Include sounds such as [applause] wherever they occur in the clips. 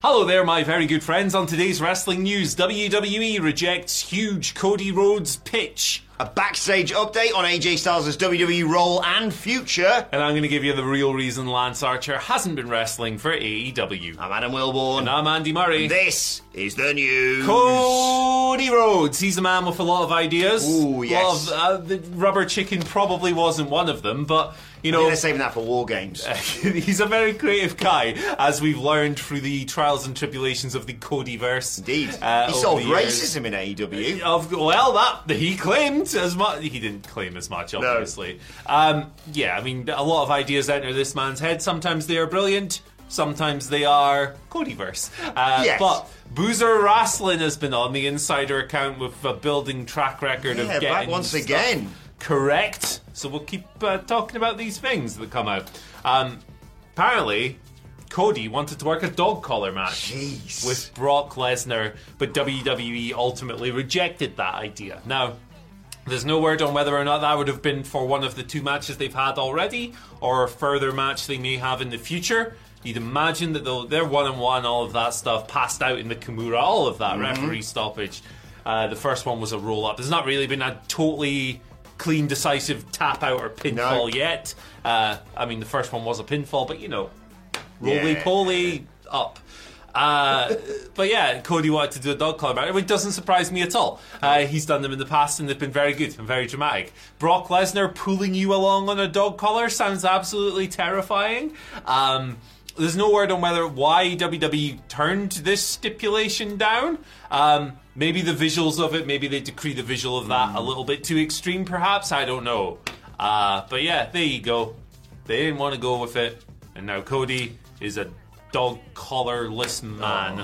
Hello there, my very good friends. On today's wrestling news, WWE rejects huge Cody Rhodes pitch. A backstage update on AJ Styles' WWE role and future. And I'm going to give you the real reason Lance Archer hasn't been wrestling for AEW. I'm Adam Wilbourn. And I'm Andy Murray. This is the news. Cody Rhodes. He's a man with a lot of ideas. Ooh, yes. A lot of, uh, the rubber chicken probably wasn't one of them, but you know, They're saving that for War Games. [laughs] he's a very creative guy, as we've learned through the trials and tribulations of the Codyverse. Indeed. uh, he solved racism in AEW. Of well, that he claimed as much. He didn't claim as much, obviously. Um, yeah, I mean, a lot of ideas enter this man's head. Sometimes they are brilliant. Sometimes they are Codyverse. Uh, Yes. But Boozer Wrestling has been on the insider account with a building track record Yeah, of back getting once stuff again. Correct. So we'll keep uh, talking about these things that come out. Um, apparently, Cody wanted to work a dog collar match Jeez. with Brock Lesnar, but WWE ultimately rejected that idea. Now, there's no word on whether or not that would have been for one of the two matches they've had already, or a further match they may have in the future. You'd imagine that they're one on one, all of that stuff, passed out in the Kimura, all of that referee stoppage. Uh, the first one was a roll up. There's not really been a totally clean, decisive tap out or pinfall yet. Uh, I mean, the first one was a pinfall, but you know, roly poly up. Uh, but yeah, Cody wanted to do a dog collar match, which doesn't surprise me at all. Uh, he's done them in the past and they've been very good and very dramatic. Brock Lesnar pulling you along on a dog collar sounds absolutely terrifying. Um, there's no word on whether why WWE turned this stipulation down. Um, maybe the visuals of it, maybe they decree the visual of that a little bit too extreme, perhaps. I don't know. Uh, but yeah, there you go. They didn't want to go with it, and now Cody is a dog collarless man.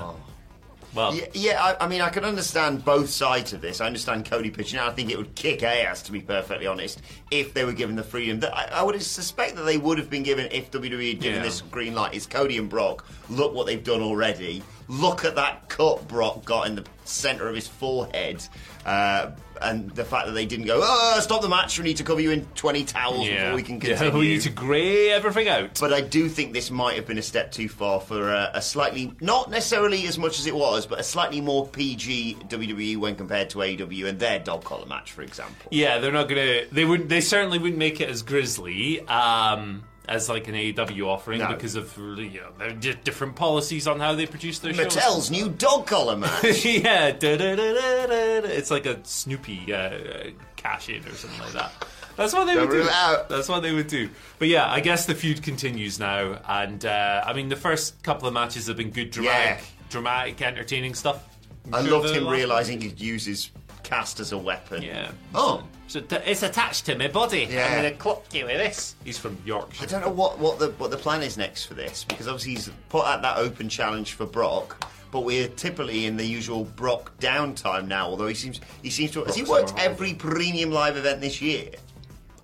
Well, Yeah, yeah I, I mean, I can understand both sides of this. I understand Cody pitching out. I think it would kick ass, to be perfectly honest, if they were given the freedom. That I, I would suspect that they would have been given if WWE had given Yeah. this green light. It's Cody and Brock. Look what they've done already. Look at that cut Brock got in the centre of his forehead. Uh, and the fact that they didn't go, oh, stop the match, we need to cover you in 20 towels yeah. before we can Yeah, [laughs] continue. we need to grey everything out. But I do think this might have been a step too far for a, a slightly, not necessarily as much as it was, but a slightly more PG WWE when compared to AEW and their dog collar match, for example. Yeah, they're not gonna. They wouldn't. They certainly wouldn't make it as grisly um, as like an AEW offering No. because of you know different policies on how they produce their shows. Mattel's new dog collar match. [laughs] yeah, it's like a Snoopy uh, uh, cash in or something like that. That's what they Don't would do. That's what they would do. But yeah, I guess the feud continues now, and uh, I mean the first couple of matches have been good, dramatic, Yeah. dramatic, entertaining stuff. I Sure loved him realising he'd use his cast as a weapon. Yeah. Oh. So t- it's attached to my body. Yeah. I'm gonna clock you with this. He's from Yorkshire. I don't know what, what the what the plan is next for this because obviously he's put out that open challenge for Brock, but we're typically in the usual Brock downtime now. Although he seems he seems to has he Brock's worked on every premium live event this year?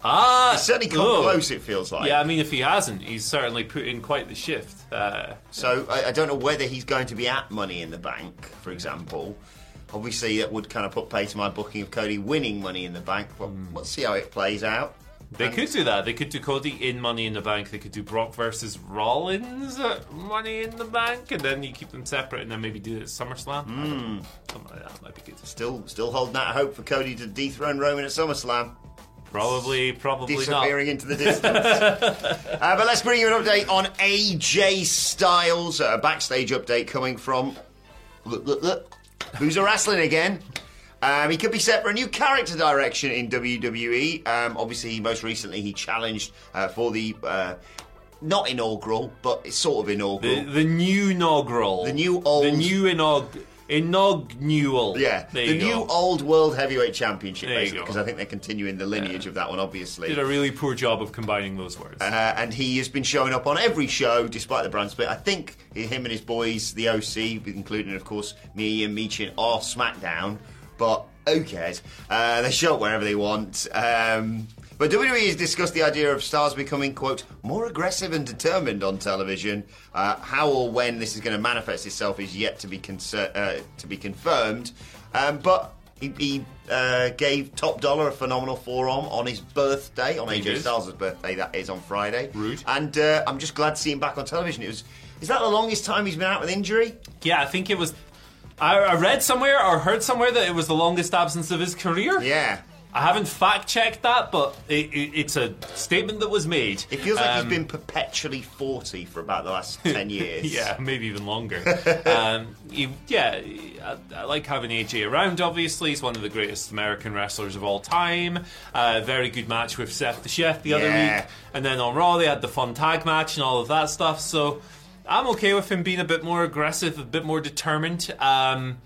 Ah, He's certainly come oh. close. It feels like. Yeah, I mean, if he hasn't, he's certainly put in quite the shift. Uh, So I, I don't know whether he's going to be at Money in the Bank, for example. Obviously, that would kind of put pay to my booking of Cody winning Money in the Bank. But Hmm. let's see how it plays out. they And- could do that. They could do Cody in Money in the Bank. They could do Brock versus Rollins at Money in the Bank, and then you keep them separate, and then maybe do it at SummerSlam. I. Something like that might be good. Still, still holding out hope for Cody to dethrone Roman at SummerSlam. Probably, probably disappearing not. into the [laughs] distance. uh, but let's bring you an update on AJ Styles. A backstage update coming from look, look, look. Who's a wrestling again? Um, he could be set for a new character direction in WWE. Um, obviously, most recently he challenged uh, for the uh, not inaugural, but it's sort of inaugural. The, the new inaugural. The new old- The new inaug. Inaugural. yeah, There the new go. old World Heavyweight Championship, There basically, because I think they're continuing the lineage of that one, obviously. Did a really poor job of combining those words. Uh, and he has been showing up on every show despite the brand split. I think him and his boys, the OC, including, of course, me and Michin, are SmackDown, but who cares? Uh, they show up wherever they want. Um, but WWE has discussed the idea of stars becoming, quote, more aggressive and determined on television. Uh, how or when this is going to manifest itself is yet to be, concer- uh, to be confirmed. Um, but he, he uh, gave Top Dolla a phenomenal forearm on his birthday, on AJ. Styles' birthday, that is on Friday. Rude. And uh, I'm just glad to see him back on television. It was. Is that the longest time he's been out with injury? yeah, I think it was. I read somewhere or heard somewhere that it was the longest absence of his career. Yeah. I haven't fact checked that, but it, it, it's a statement that was made. It feels like Um, he's been perpetually 40 for about the last 10 [laughs] years. Yeah, maybe even longer. [laughs] um, he, yeah, I, I like having AJ around. Obviously, he's one of the greatest American wrestlers of all time. Uh, very good match with Seth the Chef the other week, and then on Raw they had the fun tag match and all of that stuff. So I'm okay with him being a bit more aggressive, a bit more determined. Um,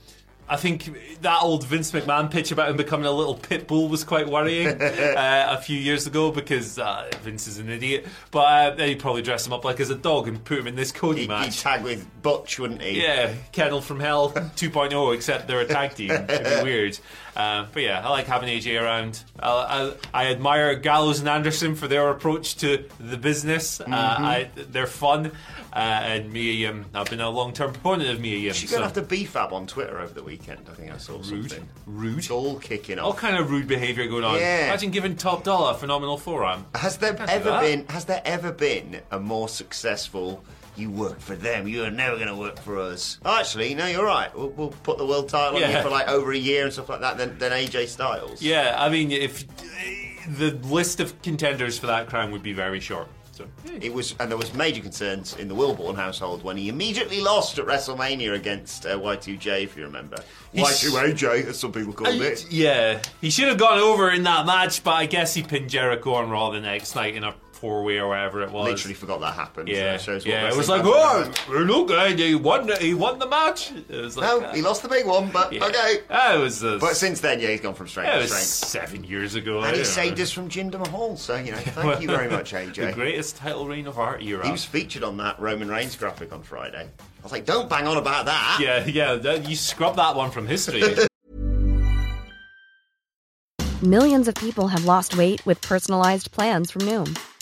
I think that old Vince McMahon pitch about him becoming a little pit bull was quite worrying [laughs] uh, a few years ago because uh, Vince is an idiot. But uh, he'd probably dress him up like as a dog and put him in this Cody He'd, he'd match. tag with Butch, wouldn't he? Yeah, Kennel from Hell [laughs] 2.0, except they're a tag team. It'd be [laughs] weird. Uh, but yeah, I like having AJ around. I, I, I admire Gallows and Anderson for their approach to the business. Uh, I, they're fun. Uh, and Mia Yim, I've been a long term proponent of Mia Yim. She's so- going to have to beef up on Twitter over the weekend. I think I saw Rude. something. Rude. It's all kicking off. all kind of rude behaviour going on. Yeah. Imagine giving Top Dolla a phenomenal forearm. Has there ever been? Has there ever been a more successful? You work for them. You are never going to work for us. Actually, no, you're right. We'll, we'll put the world title on Yeah. you for like over a year and stuff like that. Then, than AJ Styles. Yeah, I mean, if the list of contenders for that crown would be very short. So, It was, and there was major concerns in the Wilbourn household when he immediately lost at WrestleMania against uh, Y2J, if you remember. He's- Y2AJ, as some people called it. Yeah, he should have gone over in that match, but I guess he pinned Jericho on Raw the next night in a four way or whatever it was. Literally forgot that happened. Yeah, so that shows what yeah. It was like, fans oh, look, he won. He won the match. It was like, No, uh, he lost the big one, but yeah. okay. It was. Uh, But since then, yeah, he's gone from strength yeah, it to was strength. seven years ago. And he I saved don't us from Jinder Mahal, so, you know, thank know. [laughs] you very much, the AJ. greatest title reign of our era. He was featured on that Roman Reigns graphic on Friday. I was like, don't bang on about that. yeah, yeah. That, you scrub that one from history. [laughs] Millions of people have lost weight with personalized plans from Noom,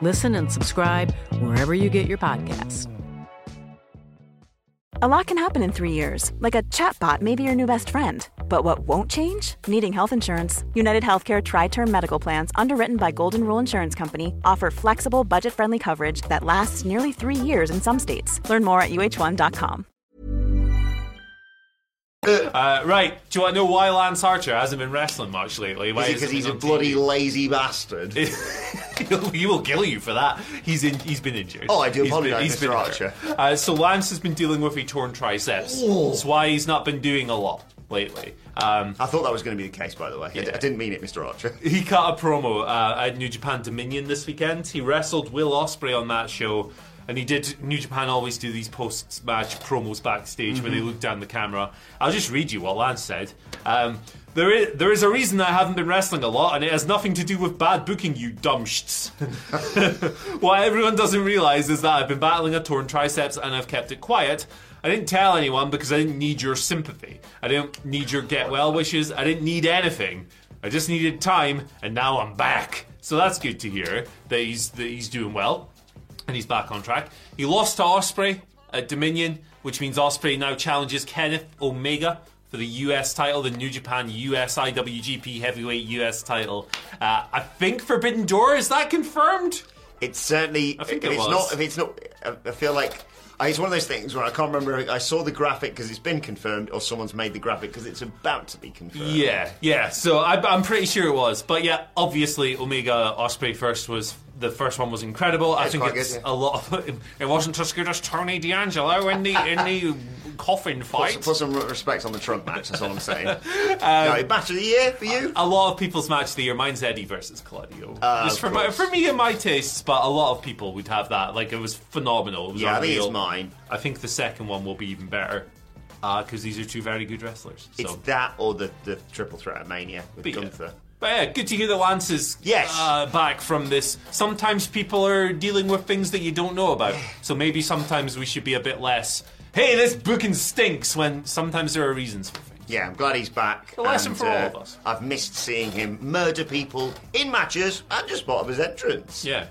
Listen and subscribe wherever you get your podcasts. A lot can happen in three years, like a chatbot may be your new best friend. But what won't change? Needing health insurance. United Healthcare Tri Term Medical Plans, underwritten by Golden Rule Insurance Company, offer flexible, budget friendly coverage that lasts nearly three years in some states. Learn more at uh1.com. uh, right. Do you want to know why Lance Archer hasn't been wrestling much lately? Why Is it because he's a bloody TV? lazy bastard? [laughs] He'll- kill you for that. He's in. He's been injured. Oh, I do He's apologise, he's been Mr. injured. Archer. Uh, so Lance has been dealing with a torn triceps. That's why he's not been doing a lot lately. Um, I thought that was going to be the case, by the way. I d- I didn't mean it, Mr. Archer. [laughs] he cut a promo uh, at New Japan Dominion this weekend. He wrestled Will Ospreay on that show, and he did. New Japan always do these post-match promos backstage where they look down the camera. I'll just read you what Lance said. Um, there is, there is a reason I haven't been wrestling a lot, and it has nothing to do with bad booking, you dumb shits. [laughs] what everyone doesn't realise is that I've been battling a torn triceps and I've kept it quiet. I didn't tell anyone because I didn't need your sympathy. I didn't need your get well wishes. I didn't need anything. I just needed time, and now I'm back. So that's good to hear that he's that he's doing well, and he's back on track. He lost to Ospreay at Dominion, which means Ospreay now challenges Kenneth Omega for the US title, the New Japan US IWGP Heavyweight US title. Uh, I think Forbidden Door is that confirmed? It's certainly. I think if it it's was. not. If it's not, I- feel like. It's one of those things where I can't remember. I saw the graphic because it's been confirmed, or someone's made the graphic because it's about to be confirmed. Yeah, yeah. So I, I'm pretty sure it was, but yeah, obviously Omega Ospreay first was the first one was incredible. I think it's good, yeah. a lot. Of, [laughs] it wasn't as good as Tony D'Angelo in the in the coffin Put, fight. some- put some respect on the trunk match. That's all I'm saying. [laughs] Um, no, match of the year for you. a lot of people's match of the year. Mine's Eddie versus Claudio. Uh, Just for my, for me and my tastes, but a lot of people would have that. Like it was phenomenal. It was Yeah, I think it's mine. I think the second one will be even better because these are two very good wrestlers. It's So. that or the, the triple threat of Mania with But yeah. But yeah, good to hear that Lance is Yes. uh, back from this. Sometimes people are dealing with things that you don't know about. So maybe sometimes we should be a bit less, hey, this booking stinks, when sometimes there are reasons for things. Yeah, I'm glad he's back. A lesson and, for all uh, of us. I've missed seeing him murder people in matches and just part of his entrance. Yeah.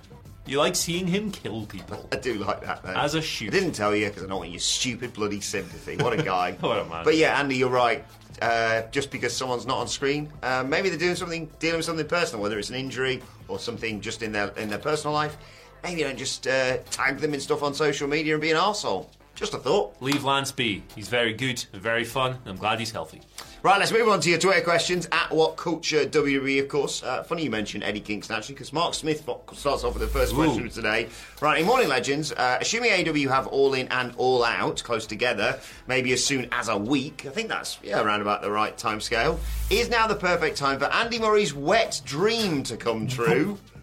You like seeing him kill people. I do like that, though. As a shoot. I didn't tell you because I don't want your stupid bloody sympathy. What a guy. [laughs] What a man. But yeah, Andy, you're right. Uh, just because someone's not on screen, uh, maybe they're doing something, dealing with something personal, whether it's an injury or something just in their in their personal life. Maybe don't just uh, tag them in stuff on social media and be an arsehole. Just a thought. Leave Lance be. He's very good and very fun. and I'm glad he's healthy. Right, let's move on to your Twitter questions. At What Culture WWE, of course. Uh, funny you mentioned Eddie Kingston, actually, because Mark Smith starts off with the first question Ooh. of today. Right, in Morning Legends, uh, assuming AW have All In and All Out close together, maybe as soon as a week, I think that's yeah around about the right time scale, is now the perfect time for Andy Murray's wet dream to come true. [laughs]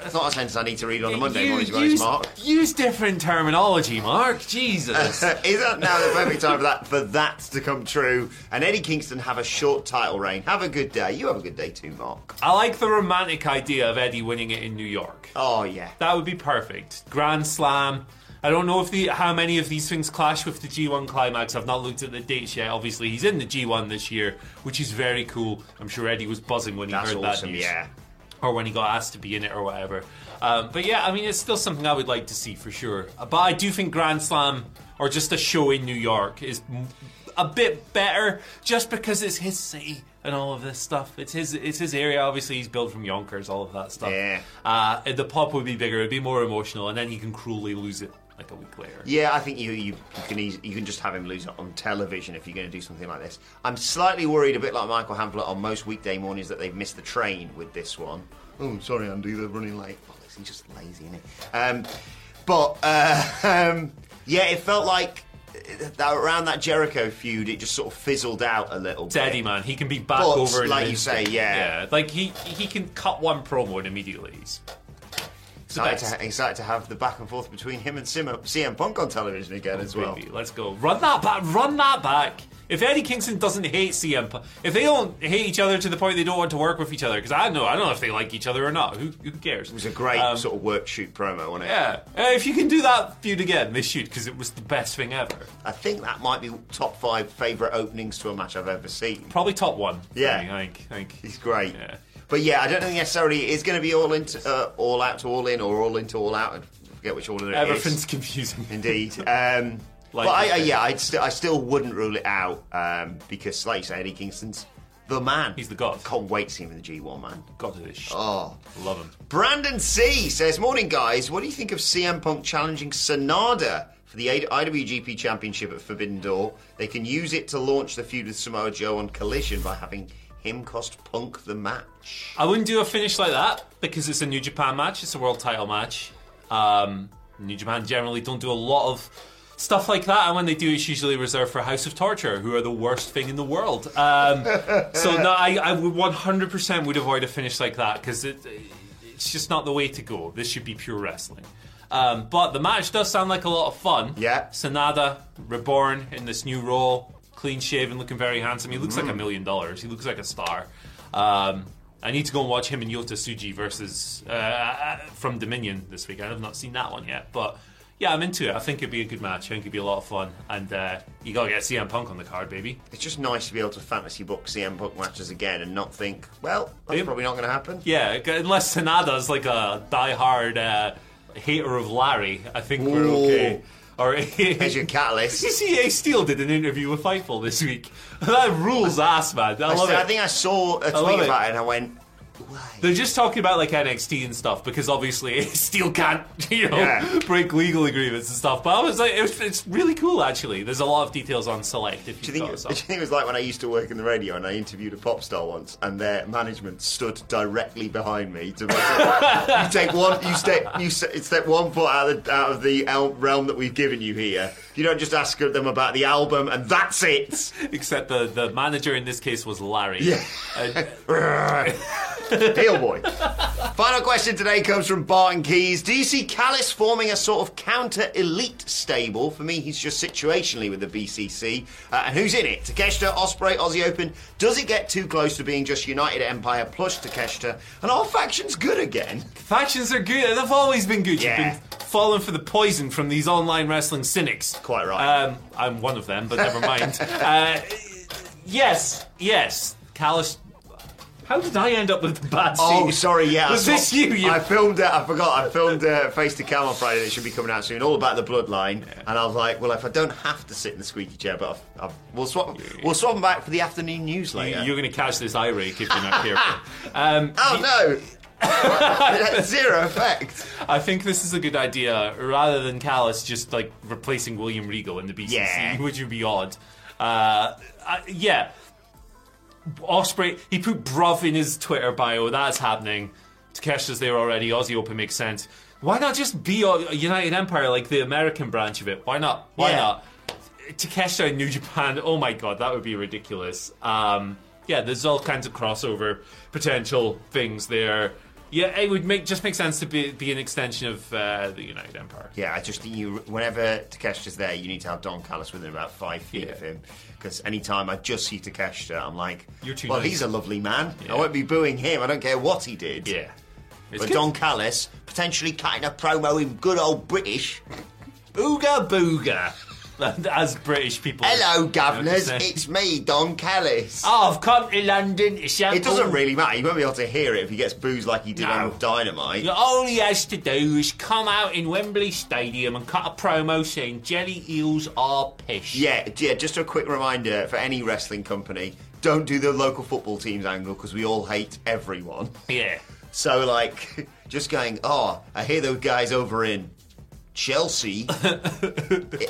That's not a sentence I need to read on a Monday morning, to be honest, use, Mark. use different terminology, Mark. Jesus. [laughs] Is that now the perfect time for that for that to come true? And Eddie Kingston have a short title reign. Have a good day. You have a good day too, Mark. I like the romantic idea of Eddie winning it in New York. Oh yeah. That would be perfect. Grand Slam. I don't know if the how many of these things clash with the G1 climax. I've not looked at the dates yet. Obviously, he's in the G1 this year, which is very cool. I'm sure Eddie was buzzing when he That's heard awesome, that news. yeah. Or when he got asked to be in it or whatever. Um, but yeah, I mean, it's still something I would like to see for sure. But I do think Grand Slam or just a show in New York is a bit better just because it's his city and all of this stuff. It's his it's his area. Obviously, he's built from Yonkers, all of that stuff. Yeah. Uh, the pop would be bigger, it'd be more emotional, and then he can cruelly lose it like a week later. Yeah, I think you you, you can eas you can just have him lose it on television if you're going to do something like this. I'm slightly worried, a bit like Michael Hamlet on most weekday mornings, that they've missed the train with this one. Oh, sorry, Andy, they're running late. Oh, he's just lazy, isn't he? Um, but uh, [laughs] um, yeah, it felt like uh, that around that Jericho feud, it just sort of fizzled out a little. It's bit. Eddie, man. He can be back But, over in like you instant. say, yeah. yeah. Like he he can cut one promo and immediately he's Excited to, excited to have the back and forth between him and Sim- CM Punk on television again as well. Baby, let's go. Run that back. Run that back. If Eddie Kingston doesn't hate CM Punk, if they don't hate each other to the point they don't want to work with each other, because I know, I don't know if they like each other or not. Who, who cares? It was a great Um, sort of work shoot promo, wasn't it? Yeah, Uh, if you can do that feud again, they should because it was the best thing ever. I think that might be top five favourite openings to a match I've ever seen. Probably top one. Yeah. I think. I think. He's great. Yeah. But yeah, I don't think necessarily it is going to be all into uh, all out to all in or all into all out. I forget which order it is. Everything's confusing. Indeed. [laughs] Um, Like but I, I, yeah, I'd st- I still wouldn't rule it out um, because, like you say, Eddie Kingston's the man. He's the god. Can't wait to see him in the G1, man. God of this shit. Oh. Love him. Brandon C says, Morning, guys. What do you think of CM Punk challenging Sanada for the IWGP Championship at Forbidden Door? They can use it to launch the feud with Samoa Joe on Collision by having him cost Punk the match. I wouldn't do a finish like that because it's a New Japan match. It's a world title match. Um, New Japan generally don't do a lot of stuff like that, and when they do, it's usually reserved for House of Torture, who are the worst thing in the world. Um, so [laughs] no, I, I would 100% would avoid a finish like that because it, it's just not the way to go. This should be pure wrestling. Um, but the match does sound like a lot of fun. Yeah. Sanada reborn in this new role, clean shaven, looking very handsome. He looks Mm. like a million dollars. He looks like a star. Um, I need to go and watch him and Yota Tsuji versus uh, from Dominion this week. I have not seen that one yet, but yeah, I'm into it. I think it'd be a good match. I think it'd be a lot of fun. And uh, you got to get CM Punk on the card, baby. It's just nice to be able to fantasy book CM Punk matches again and not think, well, that's Yeah. probably not going to happen. Yeah, unless Sanada's like a die-hard uh, hater of Larry, I think we're Ooh. okay. Or [laughs] There's your catalyst. You see, Ace Steel did an interview with Fightful this week. [laughs] That rules ass, man. I I, love it. I think I saw a tweet about it and I went, They're just talking about like NXT and stuff because obviously [laughs] Steel can't, you know, Yeah. break legal agreements and stuff. But I was like, it was, it's really cool actually. There's a lot of details on Select if Do you, think, [laughs] do you think it was like when I used to work in the radio and I interviewed a pop star once and their management stood directly behind me to make sure [laughs] you take one you step you step one foot out of the, out of the realm that we've given you here. You don't just ask them about the album and that's it. [laughs] Except the the manager in this case was Larry. Yeah. Uh, [laughs] Heel boy. Final question today comes from Barton Keys. Do you see Callis forming a sort of counter elite stable? For me, he's just situationally with the BCC. Uh, and who's in it? Takeshita, Ospreay, Aussie Open. Does it get too close to being just United Empire plus Takeshita? And are factions good again? Factions are good. They've always been good. Yeah. You've been falling for the poison from these online wrestling cynics. Quite right. Um, I'm one of them, but never mind. [laughs] uh, yes, yes. Callis. How did I end up with the bad Oh, sorry, yeah. Was I this you? you I filmed it. I forgot. I filmed uh, Face to Cam on Friday. It should be coming out soon. All about the bloodline. And I was like, well, if I don't have to sit in the squeaky chair, but I've, I've, we'll swap. We'll swap them back for the afternoon news later. You're going to catch this eye rake if you're not [laughs] careful. Um, oh no! [laughs] Zero effect. I think this is a good idea. Rather than Callis just like replacing William Regal in the BCC, Yeah. which would be odd. Uh, uh, yeah, Ospreay. He put bruv in his Twitter bio. That's happening. Takeshita's there already. Aussie Open makes sense. Why not just be a United Empire like the American branch of it? Why not? Why Yeah. not? Takeshita in New Japan. Oh my god, that would be ridiculous. Um, yeah, there's all kinds of crossover potential things there. Yeah, it would make just make sense to be, be an extension of uh, the United Empire. Yeah, I just think you. Whenever Takeshita's there, you need to have Don Callis within about five feet Yeah. of him. Because anytime I just see Takeshita, I'm like, You're too well, nice." he's a lovely man. Yeah. I won't be booing him. I don't care what he did. Yeah. It's But good. Don Callis potentially cutting a promo in good old British. Booga booga. [laughs] As British people. Hello, governors. say. It's me, Don Callis. Oh, I've come to London. to It doesn't really matter. You won't be able to hear it if he gets boozed like he did No. on Dynamite. All he has to do is come out in Wembley Stadium and cut a promo saying jelly eels are pish. Yeah, yeah. Just a quick reminder for any wrestling company: don't do the local football teams angle because we all hate everyone. Yeah. So, like, [laughs] just going, oh, I hear those guys over in Chelsea. [laughs]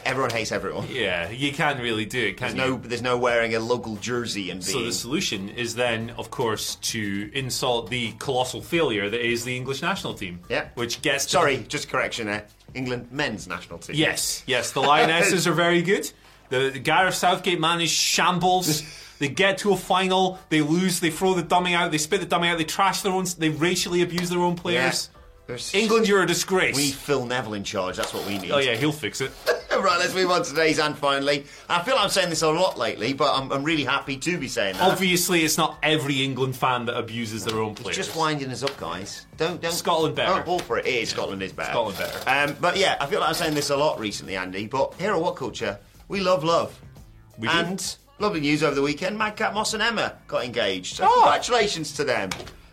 everyone hates everyone. Yeah, you can't really do it, can There's you? no, there's no wearing a local jersey and being. So the solution is then, of course, to insult the colossal failure that is the English national team. Yeah. Which gets to- Sorry, just correction there. England men's national team. Yes, yes, the Lionesses are very good. The, the Gareth Southgate man is shambles. [laughs] They get to a final, they lose, they throw the dummy out, they spit the dummy out, they trash their own, they racially abuse their own players. There's- England, you're a disgrace. We Phil Neville in charge. That's what we need. oh yeah, he'll fix it. [laughs] right, let's move on to today's and finally. I feel like I'm saying this a lot lately, but I'm, I'm really happy to be saying that. Obviously, it's not every England fan that abuses their own players. Just winding us up, guys. Don't, don't. Scotland better. Don't fall for it. It is. Scotland is better. Scotland better. Um, but yeah, I feel like I'm saying this a lot recently, Andy. But here at What Culture, we love love. We do. and lovely news over the weekend. Madcap Moss and Emma got engaged. So Oh. congratulations to them.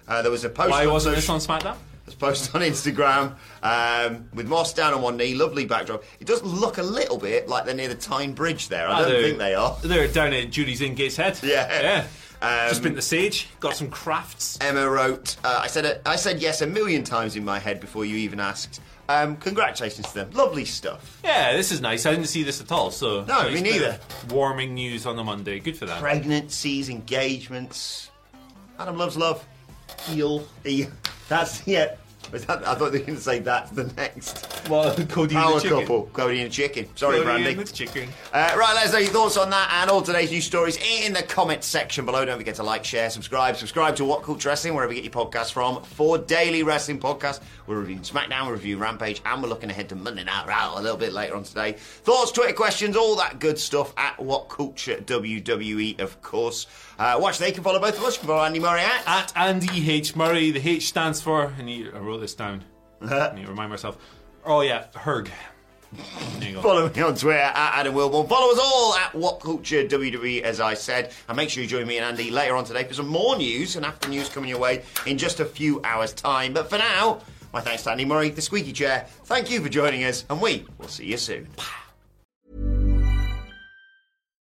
Uh, there was a post. Why wasn't this on SmackDown? There's a post on Instagram um, with Moss down on one knee, lovely backdrop. It does look a little bit like they're near the Tyne Bridge there. I Oh, don't think they are. They're down at Judy's in Gateshead. [laughs] Yeah. yeah. Um, Just been the Sage, got some crafts. Emma wrote, uh, I said it, I said yes a million times in my head before you even asked. Um, congratulations to them. Lovely stuff. Yeah, this is nice. I didn't see this at all. So No, nice me neither. Warming news on the Monday. Good for that. Pregnancies, engagements. Adam loves love. Eel. Eel. That's, yeah. That, I thought they were going to say that's the next. Well, [laughs] Cody and Power couple. Cody and chicken. Sorry, Cody Brandi. and chicken. Uh, right, let us know your thoughts on that and all today's news stories in the comments section below. Don't forget to like, share, subscribe. Subscribe to What Culture Wrestling, wherever you get your podcasts from, for daily wrestling podcasts. We're reviewing SmackDown, we're reviewing Rampage, and we're looking ahead to Monday Night Raw a little bit later on today. Thoughts, Twitter questions, all that good stuff at What Culture WWE, of course. Uh, watch, they can follow both of us. You can follow Andy Murray at. At Andy H. Murray, the H stands for, I, need, I wrote this down. I [laughs] uh-huh. need to remind myself. Oh, yeah, Herg. There you go. Follow me on Twitter at Adam Wilbourn. Follow us all at What Culture WWE, as I said. And make sure you join me and Andy later on today for some more news and after news coming your way in just a few hours' time. But for now, my thanks to Andy Murray, the squeaky chair. Thank you for joining us, and we will see you soon.